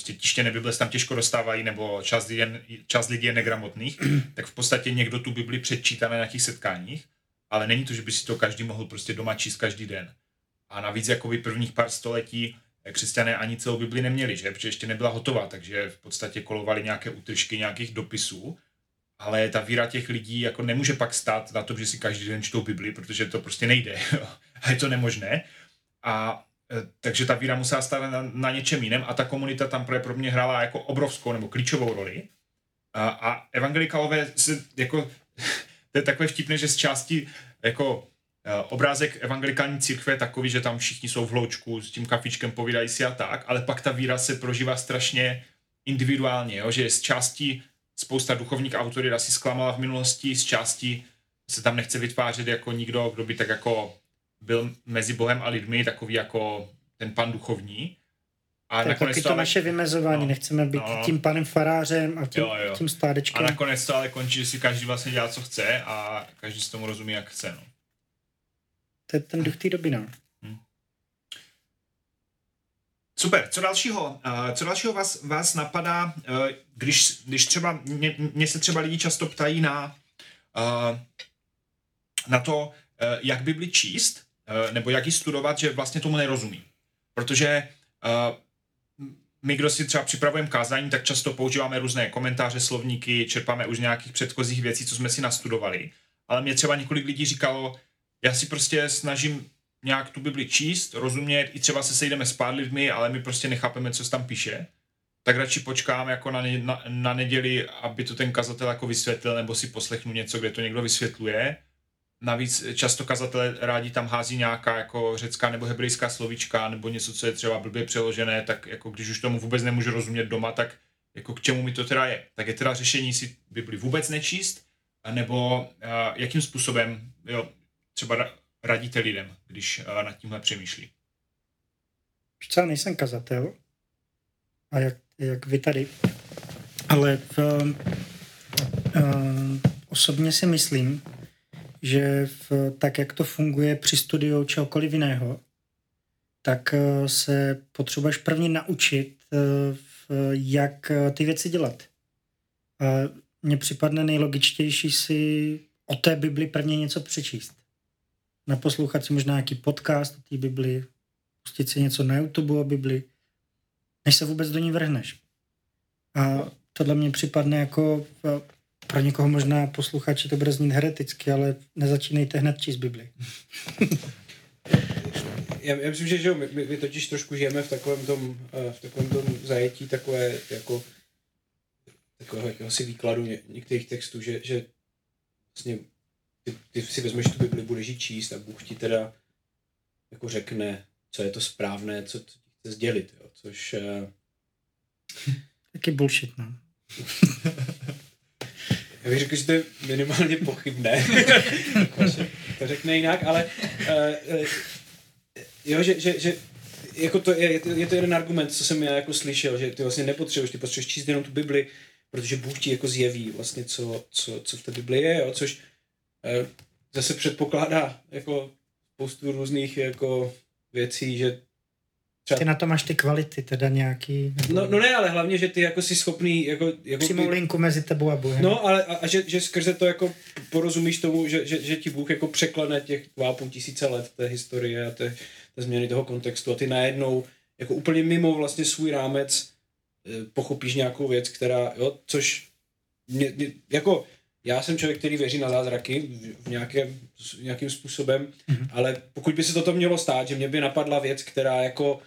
prostě tištěné Bible se tam těžko dostávají, nebo část lidí, část lidí je negramotných, [CLEARS THROAT] tak v podstatě někdo tu Bibli předčítáme na těch setkáních, ale není to, že by si to každý mohl prostě doma číst každý den. A navíc jako by prvních pár století křesťané ani celou Bibli neměli, že? protože ještě nebyla hotová, takže v podstatě kolovali nějaké útržky nějakých dopisů, ale ta víra těch lidí jako nemůže pak stát na tom, že si každý den čtou Bibli, protože to prostě nejde [LAUGHS] a je to nemožné. A e, takže ta víra musela stát na, na něčem jiném a ta komunita tam pro, mě hrála jako obrovskou nebo klíčovou roli. A, a evangelikalové se jako, [LAUGHS] to je takové vtipné, že z části jako Eh, obrázek evangelikální církve je takový, že tam všichni jsou v hloučku s tím kafičkem, povídají si a tak, ale pak ta víra se prožívá strašně individuálně, jo? že z části spousta duchovních autorit asi zklamala v minulosti, z části se tam nechce vytvářet jako nikdo, kdo by tak jako byl mezi Bohem a lidmi, takový jako ten pan duchovní. A to nakonec taky to, ale... naše vymezování, no, nechceme být no, tím panem farářem a tím, jo, jo. tím stádečkem. A nakonec to ale končí, že si každý vlastně dělá, co chce a každý si tomu rozumí, jak chce. No. To je ten duch té doby, no. Super, co dalšího? Uh, co dalšího vás, vás napadá, uh, když, když třeba, mě, mě se třeba lidi často ptají na, uh, na to, jak Bibli číst, nebo jak ji studovat, že vlastně tomu nerozumí. Protože my, kdo si třeba připravujeme kázání, tak často používáme různé komentáře, slovníky, čerpáme už nějakých předchozích věcí, co jsme si nastudovali. Ale mě třeba několik lidí říkalo, já si prostě snažím nějak tu Bibli číst, rozumět, i třeba se sejdeme s pár lidmi, ale my prostě nechápeme, co se tam píše, tak radši počkám jako na, na, na neděli, aby to ten kazatel jako vysvětlil, nebo si poslechnu něco, kde to někdo vysvětluje. Navíc často kazatelé rádi tam hází nějaká jako řecká nebo hebrejská slovíčka, nebo něco, co je třeba blbě přeložené, tak jako když už tomu vůbec nemůžu rozumět doma, tak jako k čemu mi to teda je. Tak je teda řešení si Bibli vůbec nečíst, nebo uh, jakým způsobem, jo, třeba radíte lidem, když eh, nad tímhle přemýšlí? Třeba nejsem kazatel, a jak, jak vy tady, ale v, uh, osobně si myslím, že v, tak, jak to funguje při studiu čehokoliv jiného, tak se potřebuješ prvně naučit, jak ty věci dělat. Mně připadne nejlogičtější si o té Bibli prvně něco přečíst. Naposlouchat si možná nějaký podcast o té Bibli, pustit si něco na YouTube o Bibli, než se vůbec do ní vrhneš. A tohle mě připadne jako pro někoho možná posluchači to bude znít hereticky, ale nezačínejte hned číst Bibli. [LAUGHS] já, já myslím, že, že my, my, totiž trošku žijeme v takovém tom, eh, v takovém tom zajetí takové jako takového výkladu ně, některých textů, že, že vlastně ty, ty si vezmeš tu Bibli, budeš ji číst a Bůh ti teda jako řekne, co je to správné, co, co ti chce sdělit, jo, což... Uh... [LAUGHS] Taky bullshit, no. [LAUGHS] Já bych řekl, že to je minimálně pochybné. [LAUGHS] to řekne jinak, ale uh, uh, jo, že, že, že jako to je, je, to jeden argument, co jsem já jako slyšel, že ty vlastně nepotřebuješ, ty potřebuješ číst jenom tu Bibli, protože Bůh ti jako zjeví vlastně, co, co, co v té Bibli je, jo, což zase předpokládá jako spoustu různých jako věcí, že Třeba... Ty na to máš ty kvality teda nějaký? Nebo... No, no ne, ale hlavně, že ty jako jsi schopný jako... jako Přímou ty... linku mezi tebou a Bohem. No, ale a, a že, že, skrze to jako porozumíš tomu, že, že, že ti Bůh jako překlene těch dva půl tisíce let té historie a té, té změny toho kontextu a ty najednou jako úplně mimo vlastně svůj rámec eh, pochopíš nějakou věc, která, jo, což mě, mě, jako já jsem člověk, který věří na zázraky v nějakém, nějakým způsobem, mm-hmm. ale pokud by se toto mělo stát, že mě by napadla věc, která jako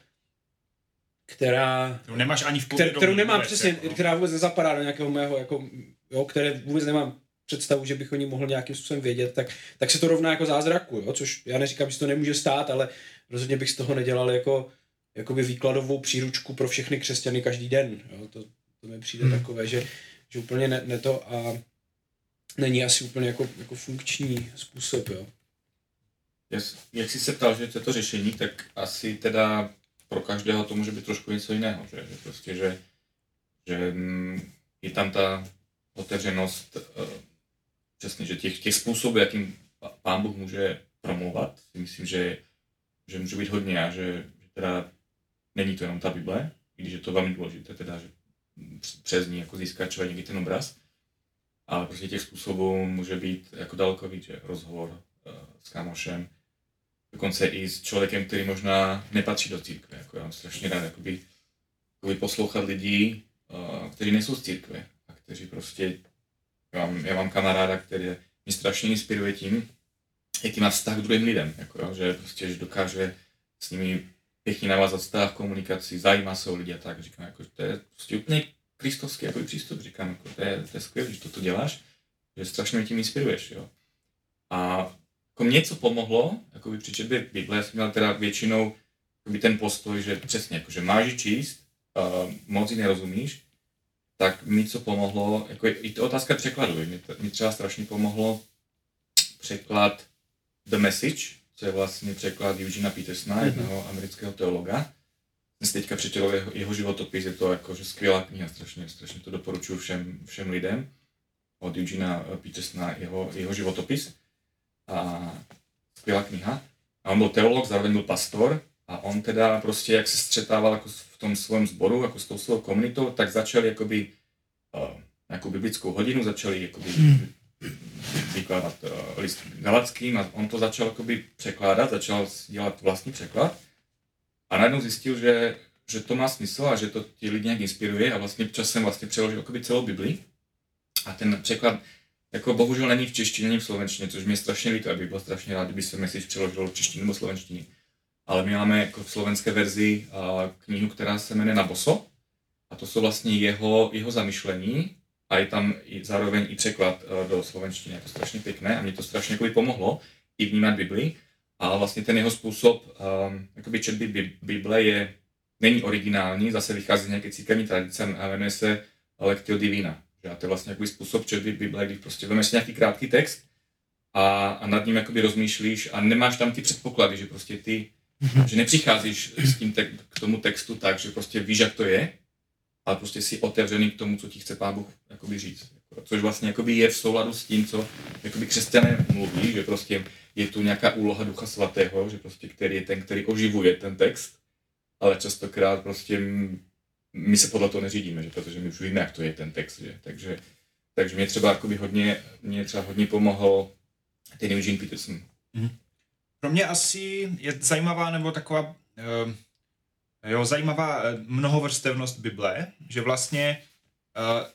která... Kterou nemáš ani v povědomí. Kterou nemám vůbec, přesně, jako, no. která vůbec nezapadá do nějakého mého, jako, jo, které vůbec nemám představu, že bych o ní mohl nějakým způsobem vědět, tak, tak se to rovná jako zázraku, jo? což já neříkám, že to nemůže stát, ale rozhodně bych z toho nedělal jako jakoby výkladovou příručku pro všechny křesťany každý den. Jo? To, to mi přijde hmm. takové, že, že úplně ne, ne to a není asi úplně jako, jako funkční způsob. Jo? Yes. Jak jsi se ptal, že to je to řešení, tak asi teda pro každého to může být trošku něco jiného, že, že prostě, že, že mm, je tam ta otevřenost, eh, přesně, že těch, těch způsobů, jakým pán Bůh může promluvat, si myslím, že, že může být hodně a že, že teda není to jenom ta Bible, i když je to velmi důležité, teda, že přes ní jako získat člověk někdy ten obraz, ale prostě těch způsobů může být jako daleko víc, že rozhovor uh, s kámošem, dokonce i s člověkem, který možná nepatří do církve. Jako já mám strašně rád jakoby, jakoby poslouchat lidí, uh, kteří nejsou z církve a kteří prostě, já mám, já mám kamaráda, který mě strašně inspiruje tím, jaký má vztah k druhým lidem, jako, že prostě že dokáže s nimi pěkně navázat vztah, komunikaci, zajímá se o lidi a tak. Říkám, jako, to je prostě úplně kristovský jako přístup, říkám, jako, to je, to je skvělé, že toto děláš, že strašně mě tím inspiruješ. Jo. A jako mě co pomohlo, jako by při četbě Bible, já jsem měl teda většinou by ten postoj, že přesně, jako, že máš číst, uh, moc ji nerozumíš, tak mi co pomohlo, jako i to otázka překladu, mi, mi třeba strašně pomohlo překlad The Message, co je vlastně překlad Eugena Petersona, mm-hmm. jednoho amerického teologa. Si teďka přečetl jeho, jeho životopis, je to jako, že skvělá kniha, strašně, strašně to doporučuji všem, všem lidem od Eugena Petersona, jeho, jeho životopis. A skvělá kniha. A on byl teolog, zároveň byl pastor. A on teda prostě, jak se střetával jako v tom svém sboru, jako s tou svou komunitou, tak začali jakoby uh, nějakou biblickou hodinu, začali jakoby vykládat uh, list galackým. A on to začal jakoby překládat, začal dělat vlastní překlad a najednou zjistil, že, že to má smysl a že to ti lidi nějak inspiruje a vlastně časem vlastně přeložil jakoby celou Bibli a ten překlad jako bohužel není v češtině, není v slovenštině, což mě strašně líto, aby byl strašně rád, kdyby se message přeložil v češtině nebo slovenštině. Ale my máme jako v slovenské verzi uh, knihu, která se jmenuje Na boso. A to jsou vlastně jeho, jeho zamyšlení a je tam i, zároveň i překlad do slovenštiny. Je to strašně pěkné a mě to strašně pomohlo i vnímat Bibli. A vlastně ten jeho způsob um, jakoby četby Bible je, není originální, zase vychází z nějaké církevní tradice a jmenuje se Lectio Divina. Že? to je vlastně nějaký způsob četby Bible, když prostě vemeš nějaký krátký text a, a nad ním jakoby rozmýšlíš a nemáš tam ty předpoklady, že prostě ty, mm-hmm. že nepřicházíš s tím te- k tomu textu tak, že prostě víš, jak to je, ale prostě si otevřený k tomu, co ti chce Pán Bůh jakoby říct. Což vlastně jakoby je v souladu s tím, co jakoby křesťané mluví, že prostě je tu nějaká úloha Ducha Svatého, že prostě který je ten, který oživuje ten text, ale častokrát prostě my se podle toho neřídíme, že? protože my už víme, jak to je ten text, že? takže takže mě třeba hodně, mě třeba hodně pomohl ten Eugene Peterson. Mm. Pro mě asi je zajímavá nebo taková uh, jo, zajímavá eh, mnohovrstevnost Bible, že vlastně uh,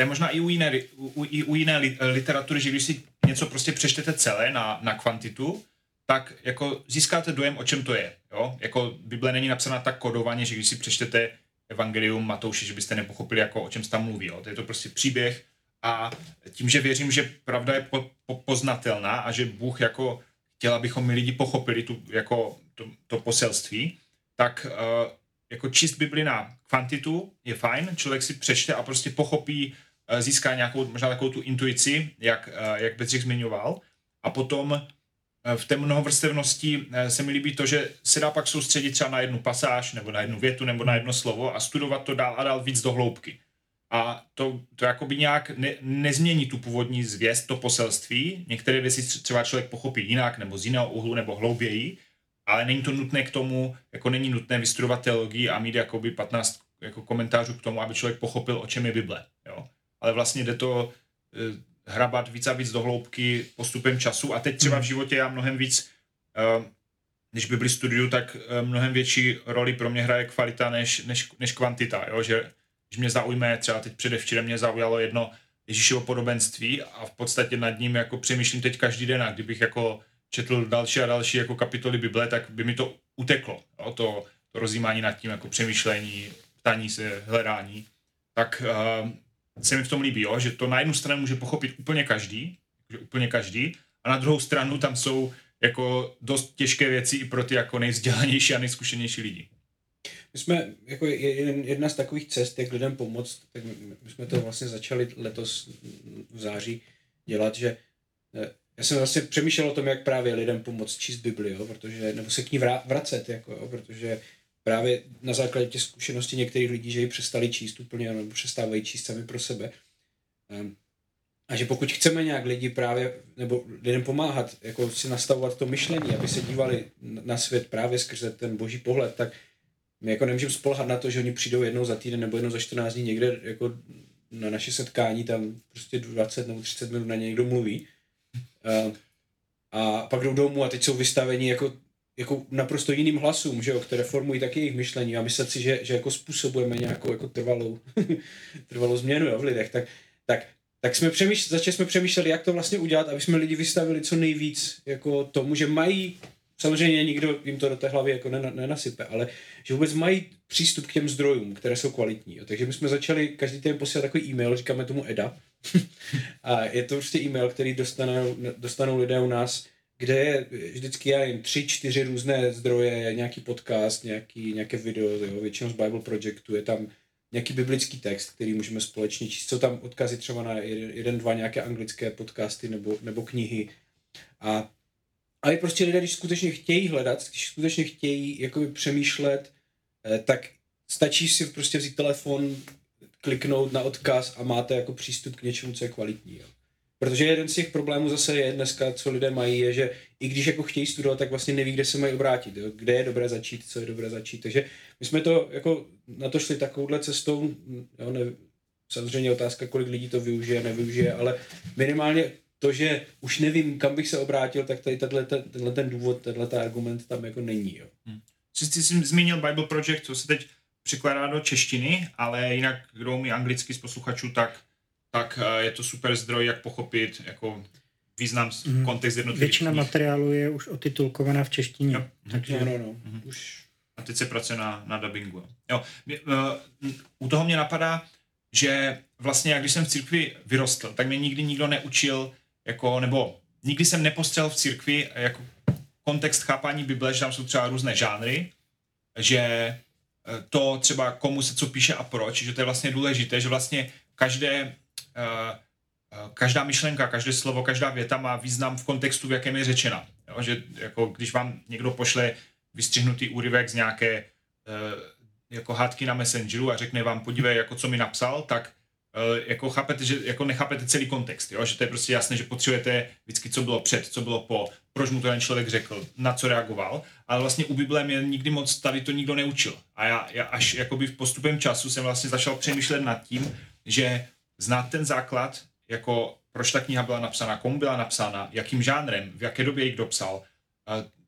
to je možná i u jiné, u, i u jiné literatury, že když si něco prostě přečtete celé na, na kvantitu, tak jako získáte dojem, o čem to je. Jo? Jako Bible není napsaná tak kodovaně, že když si přečtete Evangelium Matouše, že byste nepochopili, jako o čem se tam mluví. Jo? To je to prostě příběh a tím, že věřím, že pravda je po, po, poznatelná a že Bůh jako chtěl, abychom my lidi pochopili tu, jako to, to poselství, tak uh, jako číst Bibli na kvantitu je fajn, člověk si přečte a prostě pochopí, získá nějakou, možná takovou tu intuici, jak, uh, jak Bedřich zmiňoval. A potom uh, v té mnohovrstevnosti se mi líbí to, že se dá pak soustředit třeba na jednu pasáž, nebo na jednu větu, nebo na jedno slovo a studovat to dál a dál víc do hloubky a to, to jakoby nějak ne, nezmění tu původní zvěst, to poselství. Některé věci třeba člověk pochopí jinak, nebo z jiného úhlu, nebo hlouběji, ale není to nutné k tomu, jako není nutné vystudovat teologii a mít jakoby 15 jako komentářů k tomu, aby člověk pochopil, o čem je Bible. Jo? Ale vlastně jde to e, hrabat víc a víc do hloubky postupem času. A teď třeba v životě já mnohem víc, když Bibli studuju, tak e, mnohem větší roli pro mě hraje kvalita než, než, než kvantita, jo? že když mě zaujme, třeba teď předevčírem mě zaujalo jedno Ježíšovo podobenství a v podstatě nad ním jako přemýšlím teď každý den. A kdybych jako četl další a další jako kapitoly Bible, tak by mi to uteklo, jo, to, to rozjímání nad tím, jako přemýšlení, ptání se, hledání, tak uh, se mi v tom líbí, jo, že to na jednu stranu může pochopit úplně každý, že úplně každý, a na druhou stranu tam jsou jako dost těžké věci i pro ty jako nejvzdělanější a nejzkušenější lidi. My jsme, jako jedna z takových cest, jak lidem pomoct, tak my jsme to vlastně začali letos v září dělat, že eh, já jsem vlastně přemýšlel o tom, jak právě lidem pomoct číst Bibli, jo, protože, nebo se k ní vracet, jako, jo, protože právě na základě těch zkušeností některých lidí, že ji přestali číst úplně, nebo přestávají číst sami pro sebe. Um, a že pokud chceme nějak lidi právě, nebo lidem pomáhat, jako si nastavovat to myšlení, aby se dívali na svět právě skrze ten boží pohled, tak my jako nemůžeme spolehat na to, že oni přijdou jednou za týden nebo jednou za 14 dní někde jako na naše setkání, tam prostě 20 nebo 30 minut na ně někdo mluví. A, a pak jdou domů a teď jsou vystaveni jako, jako naprosto jiným hlasům, že jo, které formují taky jejich myšlení a myslet si, že, že jako způsobujeme nějakou jako trvalou, [LAUGHS] trvalou změnu jo, v lidech, tak, tak, tak jsme přemýšleli, začali jsme přemýšleli, jak to vlastně udělat, aby jsme lidi vystavili co nejvíc jako tomu, že mají Samozřejmě nikdo jim to do té hlavy jako nenasype, ale že vůbec mají přístup k těm zdrojům, které jsou kvalitní. Jo. Takže my jsme začali každý den posílat takový e-mail, říkáme tomu EDA. [LAUGHS] a je to prostě e-mail, který dostanou, dostanou lidé u nás, kde je vždycky, já nevím, tři, čtyři různé zdroje, nějaký podcast, nějaký, nějaké video, jo, většinou z Bible Projectu, je tam nějaký biblický text, který můžeme společně číst. Jsou tam odkazy třeba na jeden, jeden dva nějaké anglické podcasty nebo, nebo knihy. A ale prostě lidé, když skutečně chtějí hledat, když skutečně chtějí jakoby přemýšlet, eh, tak stačí si prostě vzít telefon, kliknout na odkaz a máte jako přístup k něčemu, co je kvalitní. Jo. Protože jeden z těch problémů zase je dneska, co lidé mají, je, že i když jako chtějí studovat, tak vlastně neví, kde se mají obrátit, jo? kde je dobré začít, co je dobré začít. Takže my jsme to jako na to šli takovouhle cestou, jo, ne, samozřejmě otázka, kolik lidí to využije, nevyužije, ale minimálně to, že už nevím, kam bych se obrátil, tak tady tenhle, tenhle ten důvod, tenhle argument tam jako není. Jo. Hmm. Jsi zmínil Bible Project, co se teď překládá do češtiny, ale jinak, kdo umí anglicky z posluchačů, tak, tak eh, je to super zdroj, jak pochopit jako význam, mm. kontext jednotlivých Většina knih. materiálu je už otitulkovaná v češtině. Jo. Takže... No, no, no. Mm. Už... A teď se pracuje na, na dubbingu. Jo. Uh, u toho mě napadá, že vlastně, jak když jsem v církvi vyrostl, tak mě nikdy nikdo neučil jako, nebo nikdy jsem nepostřel v církvi jako kontext chápání Bible, že tam jsou třeba různé žánry, že eh, to třeba komu se co píše a proč, že to je vlastně důležité, že vlastně každé, eh, eh, každá myšlenka, každé slovo, každá věta má význam v kontextu, v jakém je řečena. Jo? Že jako když vám někdo pošle vystřihnutý úryvek z nějaké jako hádky na Messengeru a řekne vám, podívej, jako co mi napsal, tak eh, jako chápete, že jako nechápete celý kontext, jo? že to je prostě jasné, že potřebujete vždycky, co bylo před, co bylo po, proč mu to ten člověk řekl, na co reagoval, ale vlastně u Bible mě nikdy moc tady to nikdo neučil. A já, já až jakoby v postupem času jsem vlastně začal přemýšlet nad tím, že znát ten základ, jako proč ta kniha byla napsána, komu byla napsána, jakým žánrem, v jaké době ji kdo psal,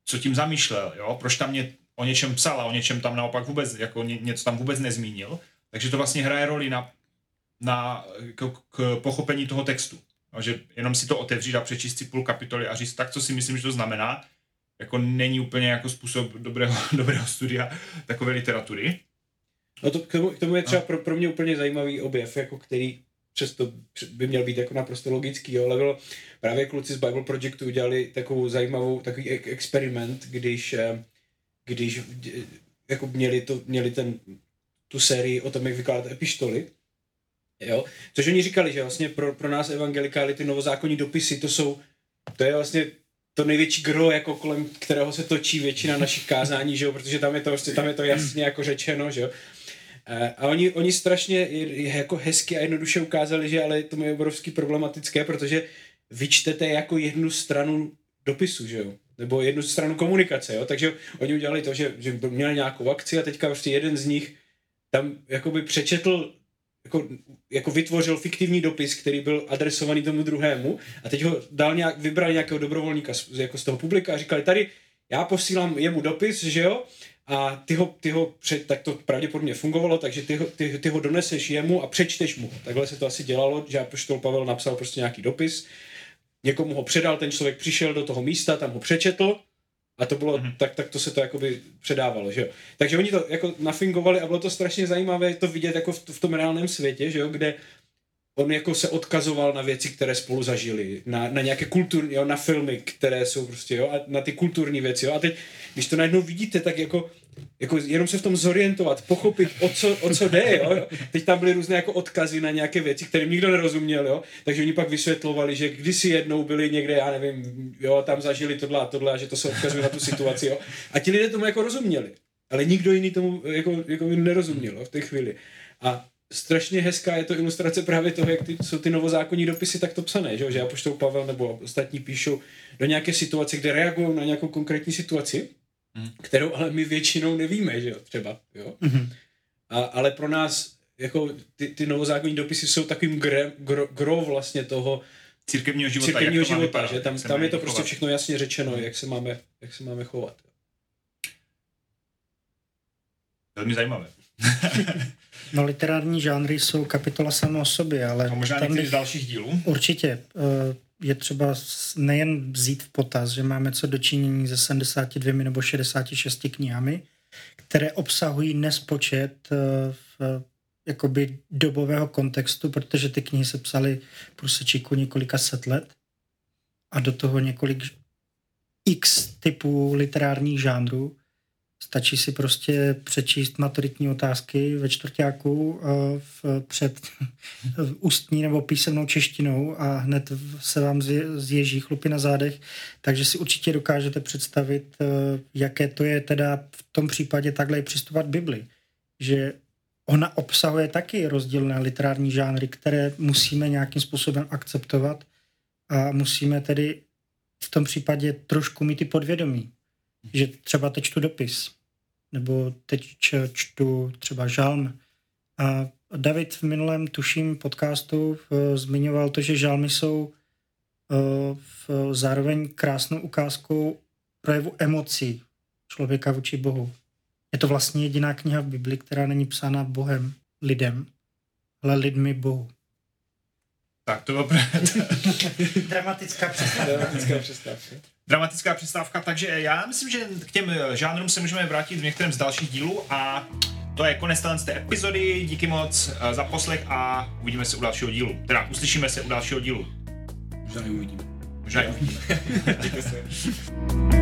co tím zamýšlel, jo? proč tam mě o něčem psal a o něčem tam naopak vůbec, jako ně, něco tam vůbec nezmínil. Takže to vlastně hraje roli na, na k, k pochopení toho textu. No, že jenom si to otevřít a přečíst si půl kapitoly a říct, tak co si myslím, že to znamená, jako není úplně jako způsob dobrého, [LAUGHS] dobrého studia takové literatury. No to k tomu, k tomu je třeba no. pro, pro mě úplně zajímavý objev, jako který přesto by měl být jako naprosto logický, jo, ale bylo, právě kluci z Bible Projectu udělali takovou zajímavou, takový experiment, když, eh, když jako měli, to, měli ten, tu sérii o tom, jak vykládat epištoly, jo, což oni říkali, že vlastně pro, pro nás evangelikály ty novozákonní dopisy, to jsou, to je vlastně to největší gro, jako kolem kterého se točí většina našich kázání, že jo, protože tam je to, tam je to jasně jako řečeno, že jo. A oni, oni strašně jako hezky a jednoduše ukázali, že ale to je obrovský problematické, protože vyčtete jako jednu stranu dopisu, že jo? Nebo jednu stranu komunikace, jo? Takže oni udělali to, že, že měli nějakou akci a teďka prostě jeden z nich tam jakoby přečetl jako, jako vytvořil fiktivní dopis, který byl adresovaný tomu druhému a teď ho dal nějak, vybral nějakého dobrovolníka z, jako z toho publika a říkali, tady já posílám jemu dopis, že jo, a ty ho, ty ho před, tak to pravděpodobně fungovalo, takže ty ho, ty, ty ho doneseš jemu a přečteš mu. Takhle se to asi dělalo, že Apoštol Pavel napsal prostě nějaký dopis, někomu ho předal, ten člověk přišel do toho místa, tam ho přečetl a to bylo, mm-hmm. tak, tak to se to jakoby předávalo, že jo. Takže oni to jako nafingovali a bylo to strašně zajímavé to vidět jako v, v tom reálném světě, že jo, kde on jako se odkazoval na věci, které spolu zažili, na, na nějaké kulturní, jo, na filmy, které jsou prostě, jo, a na ty kulturní věci, jo. A teď, když to najednou vidíte, tak jako, jako jenom se v tom zorientovat, pochopit, o co, o co jde, jo. Teď tam byly různé jako odkazy na nějaké věci, které nikdo nerozuměl, jo. Takže oni pak vysvětlovali, že kdysi jednou byli někde, já nevím, jo, tam zažili tohle a tohle a že to se odkazuje na tu situaci, jo. A ti lidé tomu jako rozuměli. Ale nikdo jiný tomu jako, jako nerozuměl jo, v té chvíli. A strašně hezká je to ilustrace právě toho, jak ty, jsou ty novozákonní dopisy takto psané, že, že Apoštol Pavel nebo ostatní píšou do nějaké situace, kde reagují na nějakou konkrétní situaci, hmm. kterou ale my většinou nevíme, že jo, třeba, jo. Hmm. A, ale pro nás jako ty, ty novozákonní dopisy jsou takovým gre, gro, gro vlastně toho církevního života, církevního života vypadat, že tam, tam je to prostě chovat. všechno jasně řečeno, jak se máme, jak se máme chovat. Velmi zajímavé. [LAUGHS] No literární žánry jsou kapitola samo o sobě, ale... A možná některý z dalších dílů? Určitě. Eh, je třeba nejen vzít v potaz, že máme co dočinění ze 72 nebo 66 knihami, které obsahují nespočet eh, v jakoby dobového kontextu, protože ty knihy se psaly průsečíku několika set let a do toho několik x typů literárních žánrů Stačí si prostě přečíst maturitní otázky ve čtvrtáku eh, v, před [LAUGHS] v ústní nebo písemnou češtinou a hned se vám zježí chlupy na zádech, takže si určitě dokážete představit, eh, jaké to je teda v tom případě takhle přistupovat Bibli. Že ona obsahuje taky rozdílné literární žánry, které musíme nějakým způsobem akceptovat a musíme tedy v tom případě trošku mít i podvědomí že třeba teď čtu dopis, nebo teď čtu třeba žalm. A David v minulém tuším podcastu zmiňoval to, že žalmy jsou uh, v, zároveň krásnou ukázkou projevu emocí člověka vůči Bohu. Je to vlastně jediná kniha v Bibli, která není psána Bohem lidem, ale lidmi Bohu. Tak to bylo. [LAUGHS] Dramatická přestávka. Dramatická přestávka. Dramatická přestávka, takže já myslím, že k těm žánrům se můžeme vrátit v některém z dalších dílů a to je konec té epizody. Díky moc eh, za poslech a uvidíme se u dalšího dílu. Teda uslyšíme se u dalšího dílu. Možná uvidíme. Možná uvidíme. [LAUGHS] [LAUGHS]